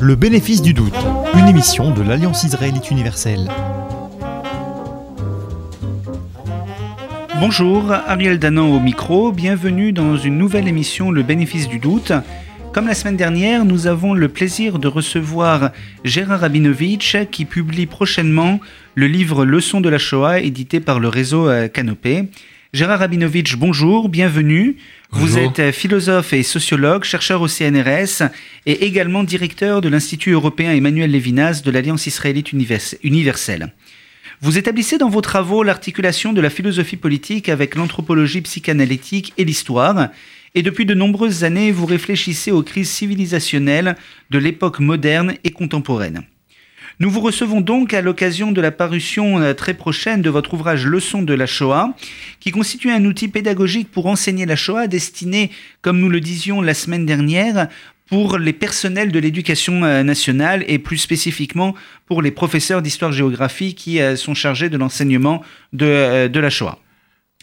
Le bénéfice du doute, une émission de l'Alliance israélite universelle. Bonjour, Ariel Danan au micro, bienvenue dans une nouvelle émission Le bénéfice du doute. Comme la semaine dernière, nous avons le plaisir de recevoir Gérard Rabinovitch qui publie prochainement le livre Leçons de la Shoah édité par le réseau euh, Canopé. Gérard Rabinovitch, bonjour, bienvenue. Vous êtes euh, philosophe et sociologue, chercheur au CNRS et également directeur de l'Institut européen Emmanuel Lévinas de l'Alliance israélite universelle. Vous établissez dans vos travaux l'articulation de la philosophie politique avec l'anthropologie psychanalytique et l'histoire, et depuis de nombreuses années, vous réfléchissez aux crises civilisationnelles de l'époque moderne et contemporaine. Nous vous recevons donc à l'occasion de la parution euh, très prochaine de votre ouvrage Leçon de la Shoah, qui constitue un outil pédagogique pour enseigner la Shoah destiné, comme nous le disions la semaine dernière, pour les personnels de l'éducation euh, nationale et plus spécifiquement pour les professeurs d'histoire-géographie qui euh, sont chargés de l'enseignement de, de la Shoah.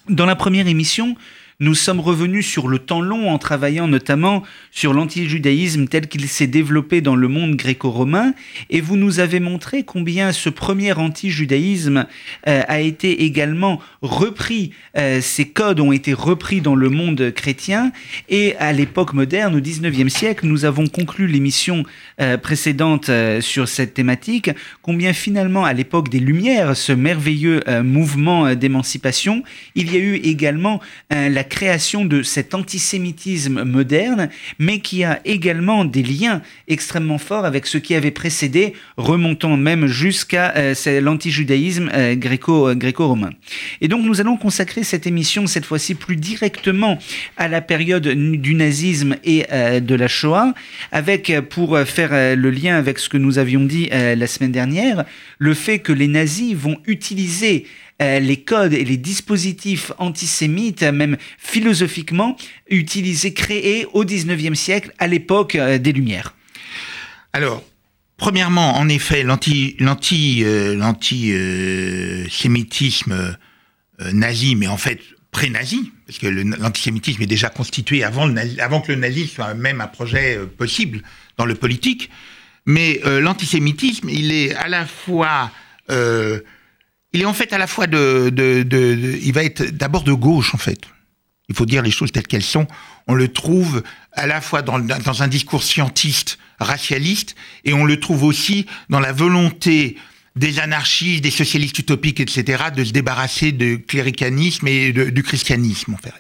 Dans la première émission, nous sommes revenus sur le temps long en travaillant notamment sur l'antijudaïsme tel qu'il s'est développé dans le monde gréco-romain. Et vous nous avez montré combien ce premier antijudaïsme euh, a été également repris, euh, ces codes ont été repris dans le monde chrétien. Et à l'époque moderne, au 19e siècle, nous avons conclu l'émission euh, précédente sur cette thématique, combien finalement à l'époque des Lumières, ce merveilleux mouvement d'émancipation, il y a eu également la création de cet antisémitisme moderne, mais qui a également des liens extrêmement forts avec ce qui avait précédé, remontant même jusqu'à euh, l'antijudaïsme euh, euh, gréco-romain. Et donc nous allons consacrer cette émission cette fois-ci plus directement à la période du nazisme et de la Shoah, avec, pour faire le lien avec ce que nous avions dit la semaine dernière, le fait que les nazis vont utiliser euh, les codes et les dispositifs antisémites, même philosophiquement, utilisés, créés au XIXe siècle, à l'époque euh, des Lumières Alors, premièrement, en effet, l'anti-sémitisme euh, nazi, mais en fait pré-nazi, parce que l'antisémitisme est déjà constitué avant, avant que le nazisme soit même un projet possible dans le politique. Mais l'antisémitisme, il est à la fois il est en fait à la fois de, il va être d'abord de gauche en fait. Il faut dire les choses telles qu'elles sont. On le trouve à la fois dans, dans un discours scientiste, racialiste, et on le trouve aussi dans la volonté des anarchistes, des socialistes utopiques, etc., de se débarrasser du cléricanisme et du christianisme. En fait.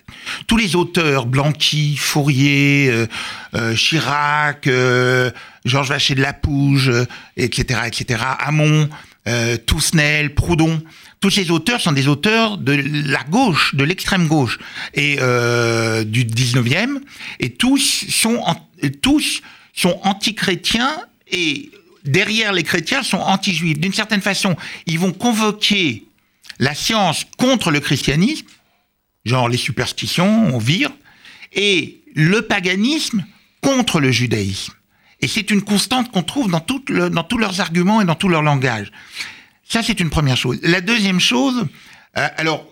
Tous les auteurs, Blanqui, Fourier, euh, euh, Chirac, euh, Georges Vacher de la Pouge, etc., etc., Hamon, euh, Tousnel, Proudhon, tous ces auteurs sont des auteurs de la gauche, de l'extrême gauche et euh, du 19e, et tous sont tous sont anti-chrétiens et derrière les chrétiens sont anti-juifs. D'une certaine façon, ils vont convoquer la science contre le christianisme, genre les superstitions, on vire, et le paganisme contre le judaïsme. Et c'est une constante qu'on trouve dans, dans tous leurs arguments et dans tout leur langage. Ça, c'est une première chose. La deuxième chose, euh, alors,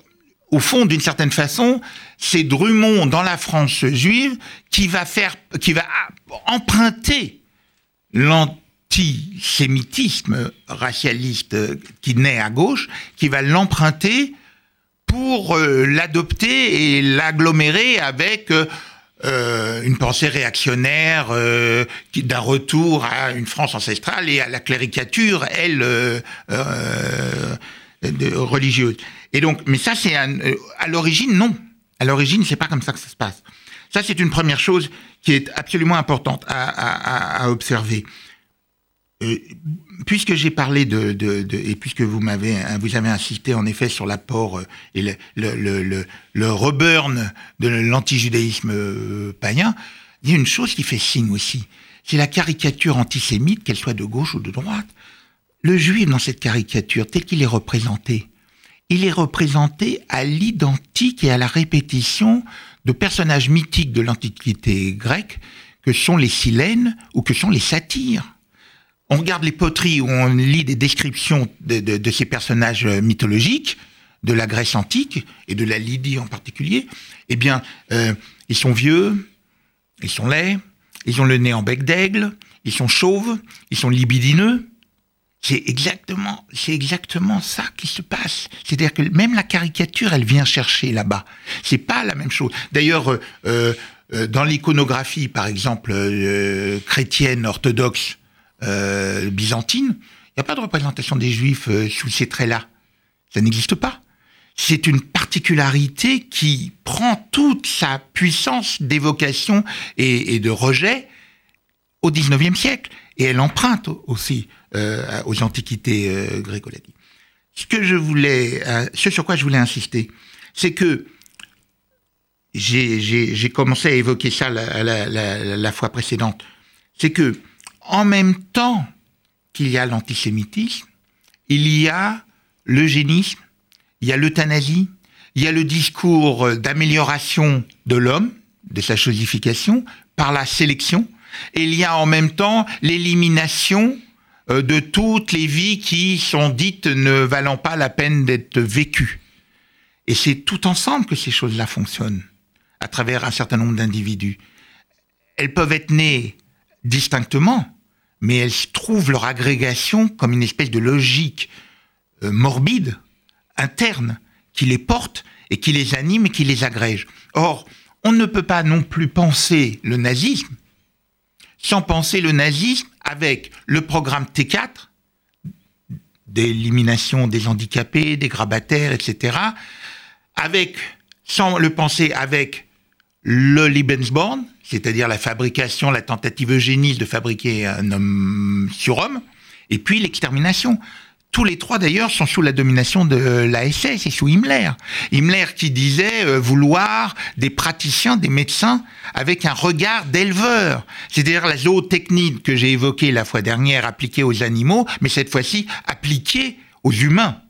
au fond, d'une certaine façon, c'est Drummond dans la France juive qui va faire, qui va emprunter l'antisémitisme racialiste qui naît à gauche, qui va l'emprunter pour euh, l'adopter et l'agglomérer avec euh, euh, une pensée réactionnaire d'un retour à une France ancestrale et à la cléricature, elle, religieuse. Et donc, mais ça, c'est à l'origine, non. À l'origine, c'est pas comme ça que ça se passe. Ça, c'est une première chose qui est absolument importante à, à, à observer. Euh, puisque j'ai parlé de, de, et puisque vous m'avez vous avez insisté en effet sur l'apport euh, et le, le, le, le, reburn de l'antijudaïsme euh, païen, il y a une chose qui fait signe aussi, c'est la caricature antisémite, qu'elle soit de gauche ou de droite. Le juif dans cette caricature, tel qu'il est représenté, il est représenté à l'identique et à la répétition de personnages mythiques de l'Antiquité grecque, que sont les Silènes ou que sont les satyres on regarde les poteries où on lit des descriptions de, ces personnages euh, mythologiques, de la Grèce antique et de la Lydie en particulier, eh bien, euh, ils sont vieux, ils sont laids, ils ont le nez en bec d'aigle, ils sont chauves, ils sont libidineux. C'est exactement, c'est exactement ça qui se passe. C'est-à-dire que même la caricature, elle vient chercher là-bas. C'est pas la même chose. D'ailleurs, euh, dans l'iconographie, par exemple, chrétienne, orthodoxe, byzantine, il n'y a pas de représentation des juifs sous ces traits-là. Ça n'existe pas. C'est une particularité qui prend toute sa puissance d'évocation et, de rejet au XIXe siècle. Et elle emprunte aussi euh, aux antiquités euh, gréco-latines. Ce que je voulais, euh, ce sur quoi je voulais insister, c'est que j'ai commencé à évoquer ça la, la, la fois précédente. C'est que en même temps qu'il y a l'antisémitisme, il y a l'eugénisme, il y a l'euthanasie, il y a le discours d'amélioration de l'homme, de sa chosification, par la sélection, et il y a en même temps l'élimination euh, de toutes les vies qui sont dites ne valant pas la peine d'être vécues. Et c'est tout ensemble que ces choses-là fonctionnent, à travers un certain nombre d'individus. Elles peuvent être nées distinctement, mais elles trouvent leur agrégation comme une espèce de logique euh, morbide, interne, qui les porte et qui les anime et qui les agrège. Or, on ne peut pas non plus penser le nazisme sans penser le nazisme avec le programme T4 d'élimination des handicapés, des grabataires, etc., avec, sans le penser avec le Lebensborn, c'est-à-dire la fabrication, la tentative eugéniste de fabriquer un homme sur homme, et puis l'extermination. Tous les trois d'ailleurs sont sous la domination de la SS et sous Himmler. Himmler qui disait euh, vouloir des praticiens, des médecins avec un regard d'éleveur. C'est-à-dire la zootechnie que j'ai évoquée la fois dernière appliquée aux animaux, mais cette fois-ci appliquée aux humains.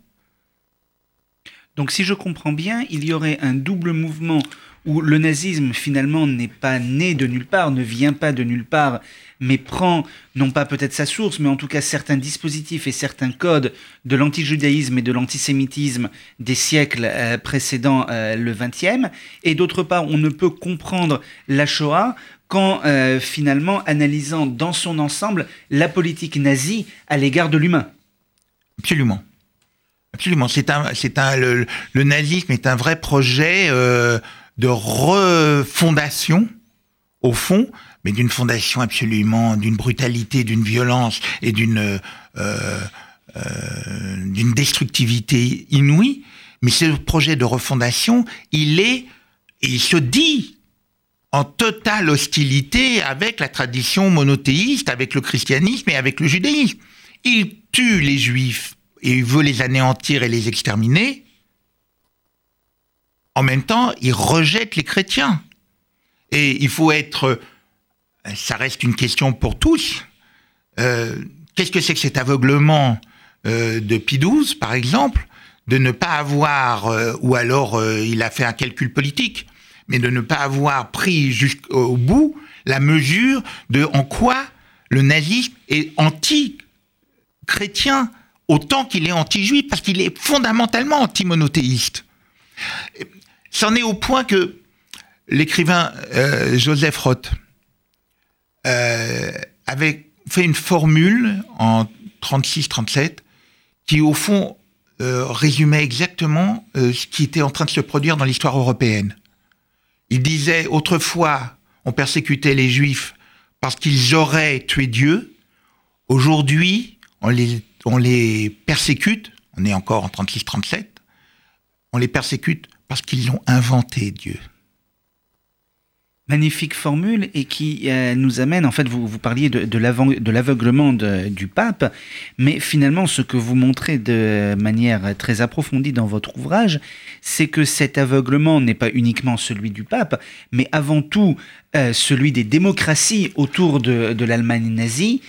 Donc si je comprends bien, il y aurait un double mouvement où le nazisme finalement n'est pas né de nulle part, ne vient pas de nulle part, mais prend non pas peut-être sa source, mais en tout cas certains dispositifs et certains codes de l'antijudaïsme et de l'antisémitisme des siècles euh, précédents euh, le XXe, et d'autre part on ne peut comprendre la Shoah qu'en euh, finalement analysant dans son ensemble la politique nazie à l'égard de l'humain. Absolument. Absolument. C'est un, c'est un, le, nazisme est un vrai projet de refondation, au fond, mais d'une fondation absolument, d'une brutalité, d'une violence et d'une euh, euh, d'une destructivité inouïe. Mais ce projet de refondation, il est, il se dit en totale hostilité avec la tradition monothéiste, avec le christianisme et avec le judaïsme. Il tue les juifs et il veut les anéantir et les exterminer. En même temps, il rejette les chrétiens. Et il faut être ça reste une question pour tous. Euh, qu'est-ce que c'est que cet aveuglement euh, de Pie par exemple, de ne pas avoir, euh, ou alors il a fait un calcul politique, mais de ne pas avoir pris jusqu'au bout la mesure de en quoi le nazisme est anti-chrétien autant qu'il est anti-juif, parce qu'il est fondamentalement anti-monothéiste. C'en est au point que l'écrivain Joseph Roth, euh, avait fait une formule en 36-37 qui, au fond, euh, résumait exactement euh, ce qui était en train de se produire dans l'histoire européenne. Il disait, autrefois, on persécutait les juifs parce qu'ils auraient tué Dieu. Aujourd'hui, on les, on les persécute, on est encore en 36-37, on les persécute parce qu'ils ont inventé Dieu. Magnifique formule et qui euh, nous amène, en fait, vous, parliez de, l'aveuglement du pape, mais finalement, ce que vous montrez de manière très approfondie dans votre ouvrage, c'est que cet aveuglement n'est pas uniquement celui du pape, mais avant tout euh, celui des démocraties autour de l'Allemagne nazie,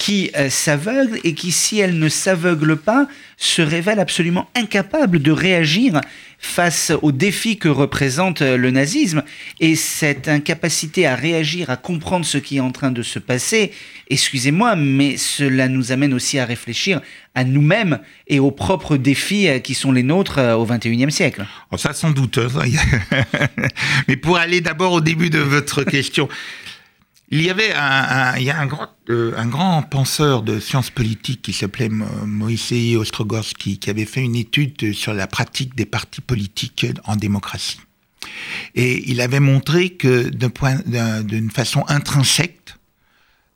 qui euh, s'aveugle et qui, si elle ne s'aveugle pas, se révèle absolument incapable de réagir face aux défis que représente euh, le nazisme. Et cette incapacité à réagir, à comprendre ce qui est en train de se passer, excusez-moi, mais cela nous amène aussi à réfléchir à nous-mêmes et aux propres défis euh, qui sont les nôtres au XXIe siècle. Oh, ça sans doute. Hein, mais pour aller d'abord au début de votre question, il y avait un, il y a un grand, euh, un grand penseur de sciences politiques qui s'appelait Moïse Ostrogorski, qui avait fait une étude sur la pratique des partis politiques en démocratie. Et il avait montré que d'une façon intrinsèque,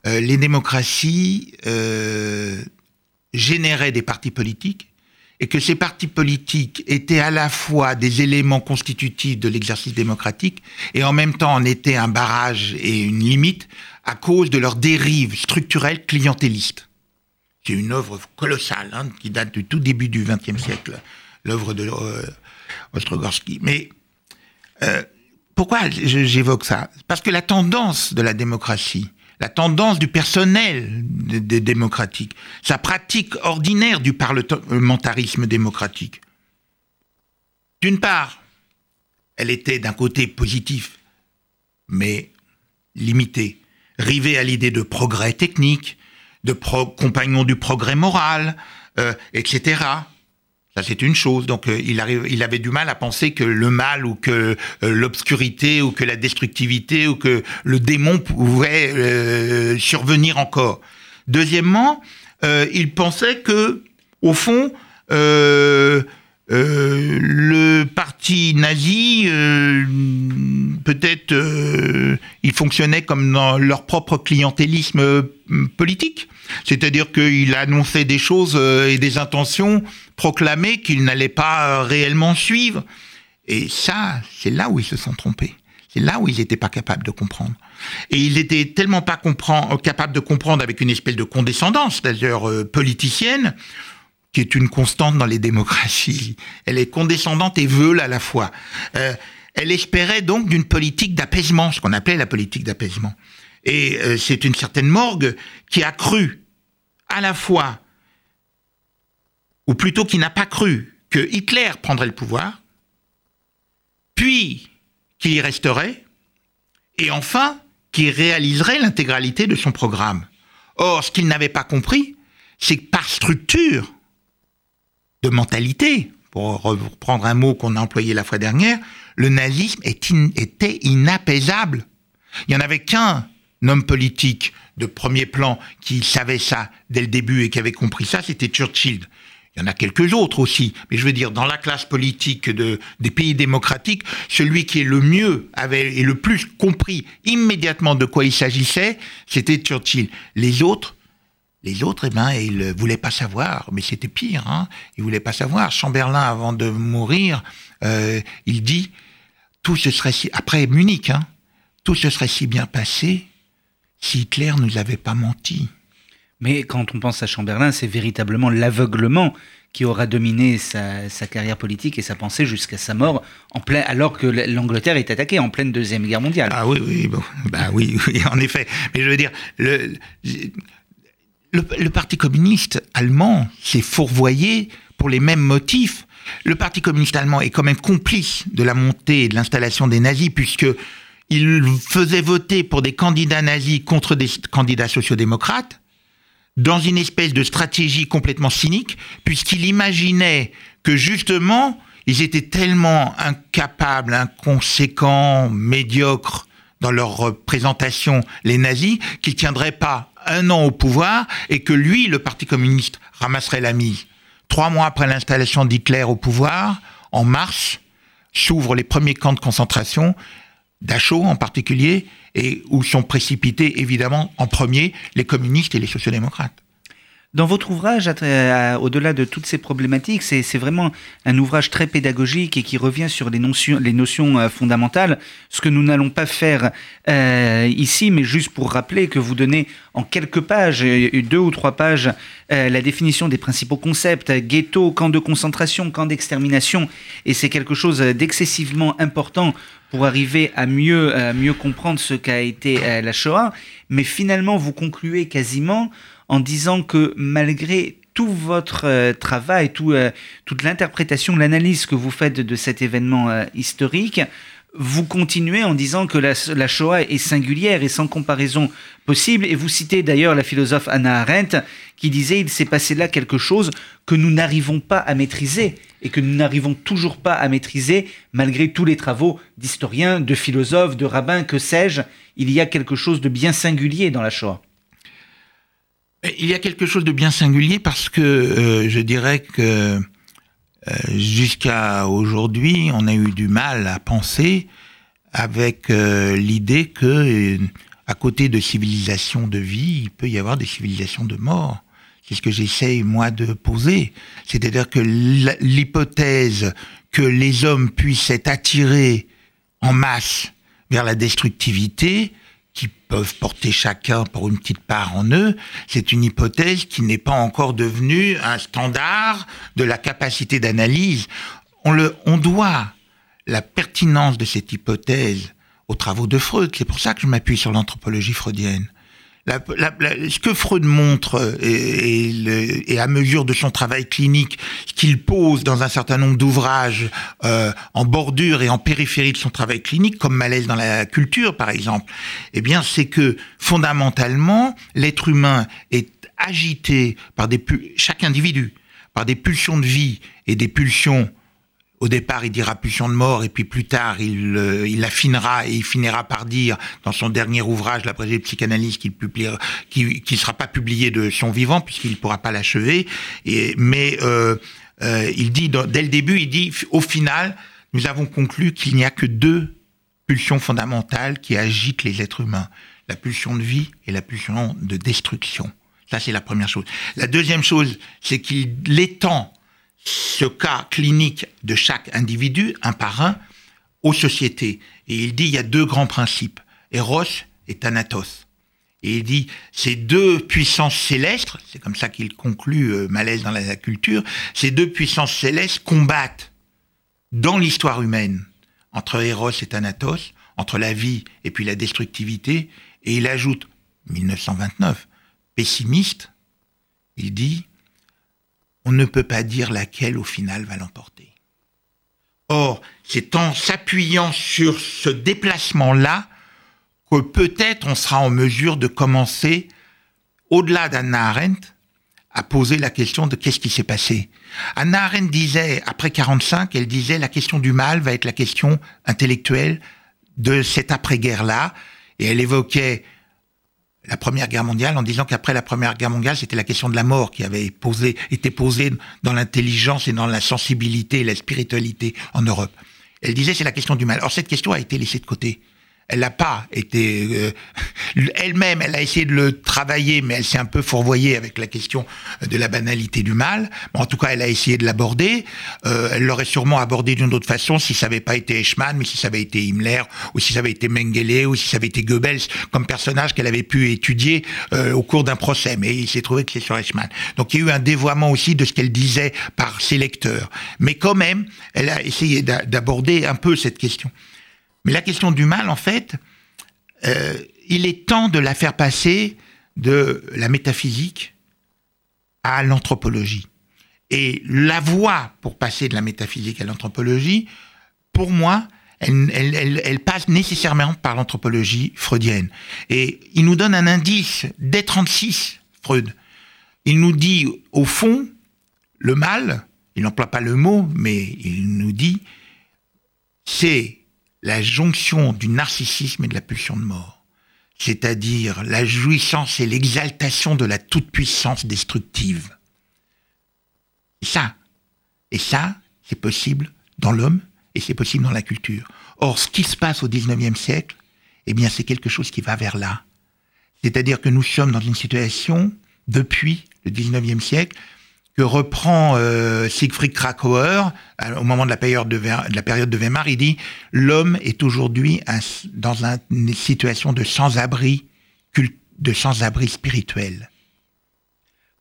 euh, les démocraties euh, généraient des partis politiques et que ces partis politiques étaient à la fois des éléments constitutifs de l'exercice démocratique et en même temps en étaient un barrage et une limite à cause de leur dérive structurelle clientéliste. C'est une œuvre colossale hein, qui date du tout début du XXe siècle, l'œuvre de euh, Ostrogorsky. Mais euh, pourquoi j'évoque ça? Parce que la tendance de la démocratie, la tendance du personnel des démocratiques, sa pratique ordinaire du parlementarisme démocratique. D'une part, elle était d'un côté positif, mais limitée, rivée à l'idée de progrès technique, de compagnon du progrès moral, euh, etc. Ça, c'est une chose. Donc, euh, il, avait du mal à penser que le mal ou que euh, l'obscurité ou que la destructivité ou que le démon pouvait euh, survenir encore. Deuxièmement, il pensait que, au fond, le parti nazi, peut-être, il fonctionnait comme dans leur propre clientélisme politique. C'est-à-dire qu'il annonçait des choses et des intentions proclamé qu'ils n'allaient pas réellement suivre. Et ça, c'est là où ils se sont trompés. C'est là où ils n'étaient pas capables de comprendre. Et ils étaient tellement pas capables de comprendre avec une espèce de condescendance, d'ailleurs euh, politicienne, qui est une constante dans les démocraties. Elle est condescendante et veule à la fois. Euh, elle espérait donc d'une politique d'apaisement, ce qu'on appelait la politique d'apaisement. Et euh, c'est une certaine morgue qui a cru à la fois ou plutôt qui n'a pas cru que Hitler prendrait le pouvoir, puis qu'il y resterait, et enfin qu'il réaliserait l'intégralité de son programme. Or, ce qu'il n'avait pas compris, c'est que par structure de mentalité, pour reprendre un mot qu'on a employé la fois dernière, le nazisme était inapaisable. Il n'y en avait qu'un homme politique de premier plan qui savait ça dès le début et qui avait compris ça, c'était Churchill. Il y en a quelques autres aussi, mais je veux dire, dans la classe politique de, des pays démocratiques, celui qui est le mieux avait et le plus compris immédiatement de quoi il s'agissait, c'était Churchill. Les autres, les autres, eh ben, ils voulaient pas savoir, mais c'était pire. Hein ils voulaient pas savoir. Chamberlain, avant de mourir, euh, il dit tout se serait si après Munich, hein, tout se serait si bien passé si Hitler nous avait pas menti. Mais quand on pense à Chamberlain, c'est véritablement l'aveuglement qui aura dominé sa, carrière politique et sa pensée jusqu'à sa mort, en plein, alors que l'Angleterre est attaquée en pleine Deuxième Guerre mondiale. Ah oui, oui, bon, bah oui, en effet. Mais je veux dire, le, le, Parti communiste allemand s'est fourvoyé pour les mêmes motifs. Le Parti communiste allemand est quand même complice de la montée et de l'installation des nazis, puisque il faisait voter pour des candidats nazis contre des candidats sociodémocrates dans une espèce de stratégie complètement cynique, puisqu'il imaginait que justement, ils étaient tellement incapables, inconséquents, médiocres dans leur présentation, les nazis, qu'ils tiendraient pas un an au pouvoir et que lui, le Parti communiste, ramasserait la mise. Trois mois après l'installation d'Hitler au pouvoir, en mars, s'ouvrent les premiers camps de concentration, Dachau en particulier, et où sont précipités évidemment en premier les communistes et les sociodémocrates. Dans votre ouvrage, au-delà de toutes ces problématiques, c'est vraiment un ouvrage très pédagogique et qui revient sur les notions, euh, fondamentales, ce que nous n'allons pas faire euh, ici, mais juste pour rappeler que vous donnez en quelques pages, deux ou trois pages, euh, la définition des principaux concepts, ghetto, camp de concentration, camp d'extermination, et c'est quelque chose d'excessivement important pour arriver à mieux, mieux comprendre ce qu'a été la Shoah, mais finalement vous concluez quasiment en disant que malgré tout votre euh, travail, euh, toute l'interprétation, l'analyse que vous faites de, cet événement euh, historique, vous continuez en disant que la, Shoah est singulière et sans comparaison possible. Et vous citez d'ailleurs la philosophe Anna Arendt qui disait il s'est passé là quelque chose que nous n'arrivons pas à maîtriser et que nous n'arrivons toujours pas à maîtriser malgré tous les travaux d'historiens, de philosophes, de rabbins, que sais-je. Il y a quelque chose de bien singulier dans la Shoah. Il y a quelque chose de bien singulier parce que euh, je dirais que euh, jusqu'à aujourd'hui, on a eu du mal à penser avec euh, l'idée que, à côté de civilisations de vie, il peut y avoir des civilisations de mort. C'est ce que j'essaye, moi, de poser. C'est-à-dire que l'hypothèse que les hommes puissent être attirés en masse vers la destructivité, qui peuvent porter chacun pour une petite part en eux, c'est une hypothèse qui n'est pas encore devenue un standard de la capacité d'analyse. On, on doit la pertinence de cette hypothèse aux travaux de Freud. C'est pour ça que je m'appuie sur l'anthropologie freudienne ce que Freud montre et, et, à mesure de son travail clinique, ce qu'il pose dans un certain nombre d'ouvrages euh, en bordure et en périphérie de son travail clinique, comme Malaise dans la culture par exemple, eh bien c'est que fondamentalement l'être humain est agité par des chaque individu par des pulsions de vie et des pulsions au départ, il dira pulsion de mort, et puis plus tard, il, euh, affinera et il finira par dire, dans son dernier ouvrage, La psychanalyse, qu'il publiera, qui ne sera pas publié de son vivant, puisqu'il ne pourra pas l'achever. Mais euh, euh, il dit, dès le début, il dit, au final, nous avons conclu qu'il n'y a que deux pulsions fondamentales qui agitent les êtres humains. La pulsion de vie et la pulsion de destruction. Ça, c'est la première chose. La deuxième chose, c'est qu'il étend ce cas clinique de chaque individu, un par un, aux sociétés. Et il dit, il y a deux grands principes, Eros et Thanatos. Et il dit, ces deux puissances célestes, c'est comme ça qu'il conclut euh, Malaise dans la culture, ces deux puissances célestes combattent dans l'histoire humaine entre Eros et Thanatos, entre la vie et puis la destructivité, et il ajoute, 1929, pessimiste, il dit, on ne peut pas dire laquelle au final va l'emporter. Or, c'est en s'appuyant sur ce déplacement-là que peut-être on sera en mesure de commencer, au-delà d'Anna Arendt, à poser la question de qu'est-ce qui s'est passé. Anna Arendt disait, après 45, elle disait la question du mal va être la question intellectuelle de cette après-guerre-là, et elle évoquait la Première Guerre mondiale en disant qu'après la Première Guerre mondiale, c'était la question de la mort qui avait posé, été posée dans l'intelligence et dans la sensibilité et la spiritualité en Europe. Elle disait c'est la question du mal. Or cette question a été laissée de côté. Elle n'a pas été euh, elle-même. Elle a essayé de le travailler, mais elle s'est un peu fourvoyée avec la question de la banalité du mal. en tout cas, elle a essayé de l'aborder. Euh, elle l'aurait sûrement abordé d'une autre façon si ça n'avait pas été Eichmann, mais si ça avait été Himmler, ou si ça avait été Mengele, ou si ça avait été Goebbels comme personnage qu'elle avait pu étudier euh, au cours d'un procès. Mais il s'est trouvé que c'est sur Eichmann. Donc il y a eu un dévoiement aussi de ce qu'elle disait par ses lecteurs. Mais quand même, elle a essayé d'aborder un peu cette question. Mais la question du mal, en fait, euh, il est temps de la faire passer de la métaphysique à l'anthropologie. Et la voie pour passer de la métaphysique à l'anthropologie, pour moi, elle, passe nécessairement par l'anthropologie freudienne. Et il nous donne un indice dès 36, Freud. Il nous dit, au fond, le mal, il n'emploie pas le mot, mais il nous dit, c'est la jonction du narcissisme et de la pulsion de mort, c'est-à-dire la jouissance et l'exaltation de la toute-puissance destructive. Et ça, et ça, c'est possible dans l'homme et c'est possible dans la culture. Or, ce qui se passe au XIXe siècle, eh bien, c'est quelque chose qui va vers là. C'est-à-dire que nous sommes dans une situation, depuis le XIXe siècle, que reprend euh, Siegfried Krakauer au moment de la période de, la période de Weimar. Il dit l'homme est aujourd'hui dans une situation de sans-abri de sans-abri spirituel.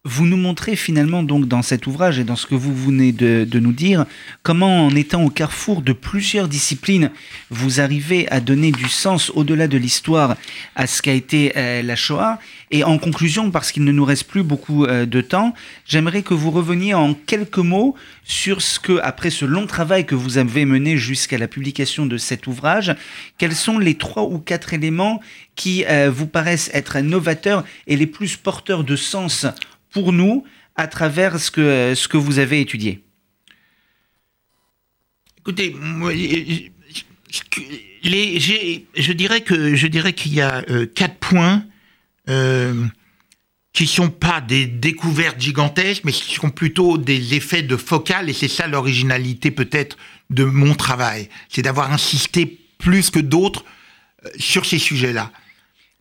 Vous nous montrez finalement donc dans cet ouvrage et dans ce que vous venez de, nous dire, comment en étant au carrefour de plusieurs disciplines, vous arrivez à donner du sens au-delà de l'histoire à ce qu'a été euh, la Shoah. Et en conclusion, parce qu'il ne nous reste plus beaucoup euh, de temps, j'aimerais que vous reveniez en quelques mots sur ce que, après ce long travail que vous avez mené jusqu'à la publication de cet ouvrage, quels sont les trois ou quatre éléments qui euh, vous paraissent être novateurs et les plus porteurs de sens pour nous à travers ce que, ce que vous avez étudié Écoutez, je dirais que je dirais qu'il y a euh, quatre points euh, qui sont pas des découvertes gigantesques, mais qui sont plutôt des effets de focal, et c'est ça l'originalité peut-être de mon travail, c'est d'avoir insisté plus que d'autres euh, sur ces sujets-là.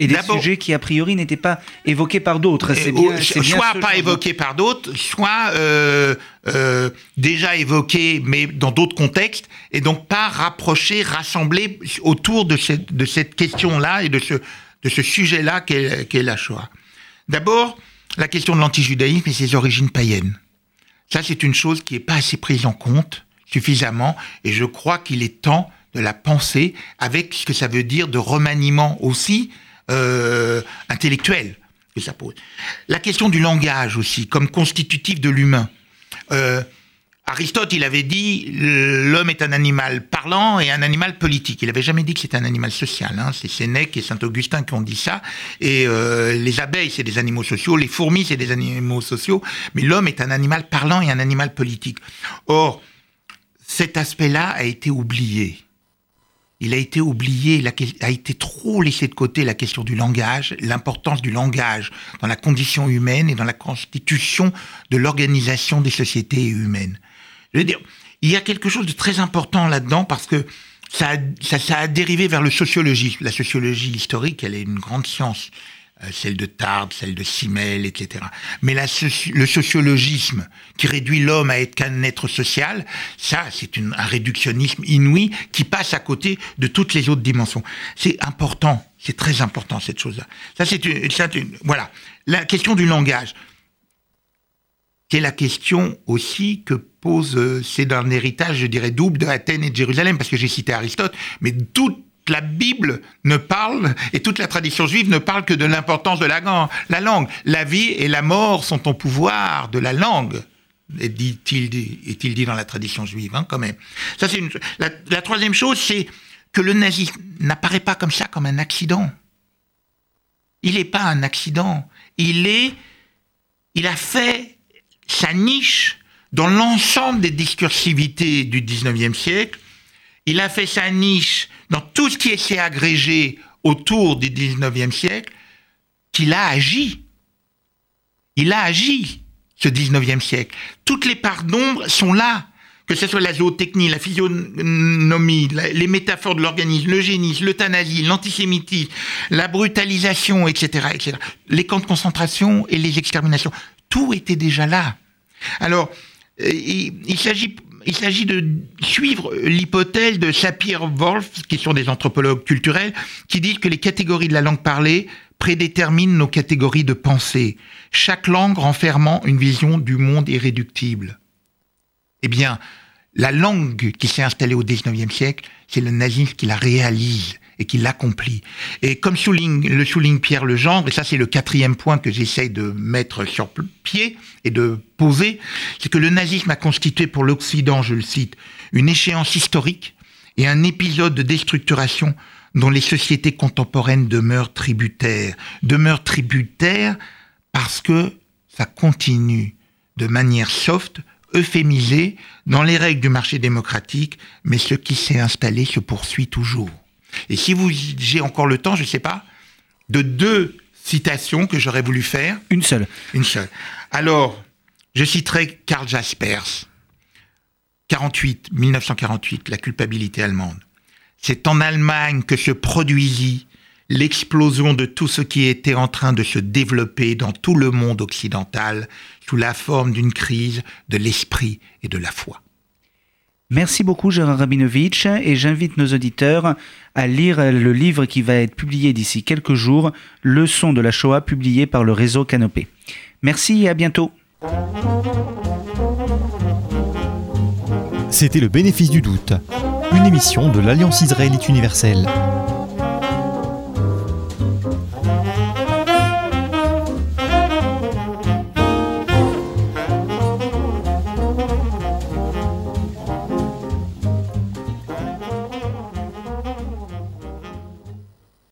Et des sujets qui, a priori, n'étaient pas évoqués par d'autres. C'est bien, soit pas évoqués par d'autres, soit euh, euh, déjà évoqués, mais dans d'autres contextes, et donc pas rapprochés, rassemblés autour de cette, de cette question-là et de ce, de ce sujet-là qu'est qu la Shoah. D'abord, la question de l'antijudaïsme et ses origines païennes. Ça, c'est une chose qui n'est pas assez prise en compte suffisamment, et je crois qu'il est temps de la penser avec ce que ça veut dire de remaniement aussi euh, intellectuelle que ça pose. La question du langage aussi, comme constitutif de l'humain. Euh, Aristote, il avait dit l'homme est un animal parlant et un animal politique. Il n'avait jamais dit que c'était un animal social. Hein. C'est Sénèque et Saint-Augustin qui ont dit ça. Et euh, les abeilles, c'est des animaux sociaux. Les fourmis, c'est des animaux sociaux. Mais l'homme est un animal parlant et un animal politique. Or, cet aspect-là a été oublié il a été oublié, il a, été trop laissé de côté la question du langage, l'importance du langage dans la condition humaine et dans la constitution de l'organisation des sociétés humaines. Je veux dire, il y a quelque chose de très important là-dedans parce que ça ça, ça a dérivé vers le sociologisme. La sociologie historique, elle est une grande science. Euh, celle de Tarbes, celle de Simmel, etc. Mais le sociologisme qui réduit l'homme à être qu'un être social, ça, c'est un réductionnisme inouï qui passe à côté de toutes les autres dimensions. C'est important, c'est très important cette chose-là. Ça, c'est une, une, voilà. La question du langage, c'est la question aussi que pose, euh, c'est un héritage, je dirais, double de Athènes et de Jérusalem, parce que j'ai cité Aristote, mais toute la Bible ne parle, et toute la tradition juive ne parle que de l'importance de la, langue. La vie et la mort sont au pouvoir de la langue, est-il dit, dans la tradition juive, hein, quand même. Ça, la troisième chose, c'est que le nazisme n'apparaît pas comme ça, comme un accident. Il n'est pas un accident. Il est, il a fait sa niche dans l'ensemble des discursivités du 19e siècle il a fait sa niche dans tout ce qui s'est agrégé autour du 19e siècle, qu'il a agi. Il a agi, ce 19e siècle. Toutes les parts d'ombre sont là, que ce soit la zootechnie, la physionomie, les métaphores de l'organisme, l'eugénisme, l'euthanasie, l'antisémitisme, la brutalisation, etc., etc., les camps de concentration et les exterminations. Tout était déjà là. Alors, euh, il s'agit il s'agit de suivre l'hypothèse de Sapir-Whorf, qui sont des anthropologues culturels, qui disent que les catégories de la langue parlée prédéterminent nos catégories de pensée, chaque langue renfermant une vision du monde irréductible. Eh bien, la langue qui s'est installée au XIXe siècle, c'est le nazisme qui la réalise et qui l'accomplit. Et comme souligne, le souligne Pierre Legendre, et ça c'est le quatrième point que j'essaye de mettre sur pied et de poser, c'est que le nazisme a constitué pour l'Occident, je le cite, une échéance historique et un épisode de déstructuration dont les sociétés contemporaines demeurent tributaires. Demeurent tributaires parce que ça continue de manière soft, euphémisée, dans les règles du marché démocratique, mais ce qui s'est installé se poursuit toujours. Et si vous j'ai encore le temps, je ne sais pas, de deux citations que j'aurais voulu faire. Une seule. Une seule. Alors, je citerai Karl Jaspers, 48, 1948, la culpabilité allemande. C'est en Allemagne que se produisit l'explosion de tout ce qui était en train de se développer dans tout le monde occidental sous la forme d'une crise de l'esprit et de la foi. Merci beaucoup Gérard Rabinovitch et j'invite nos auditeurs à lire le livre qui va être publié d'ici quelques jours, Leçon de la Shoah publié par le réseau Canopé. Merci et à bientôt. C'était le bénéfice du doute, une émission de l'Alliance israélite universelle.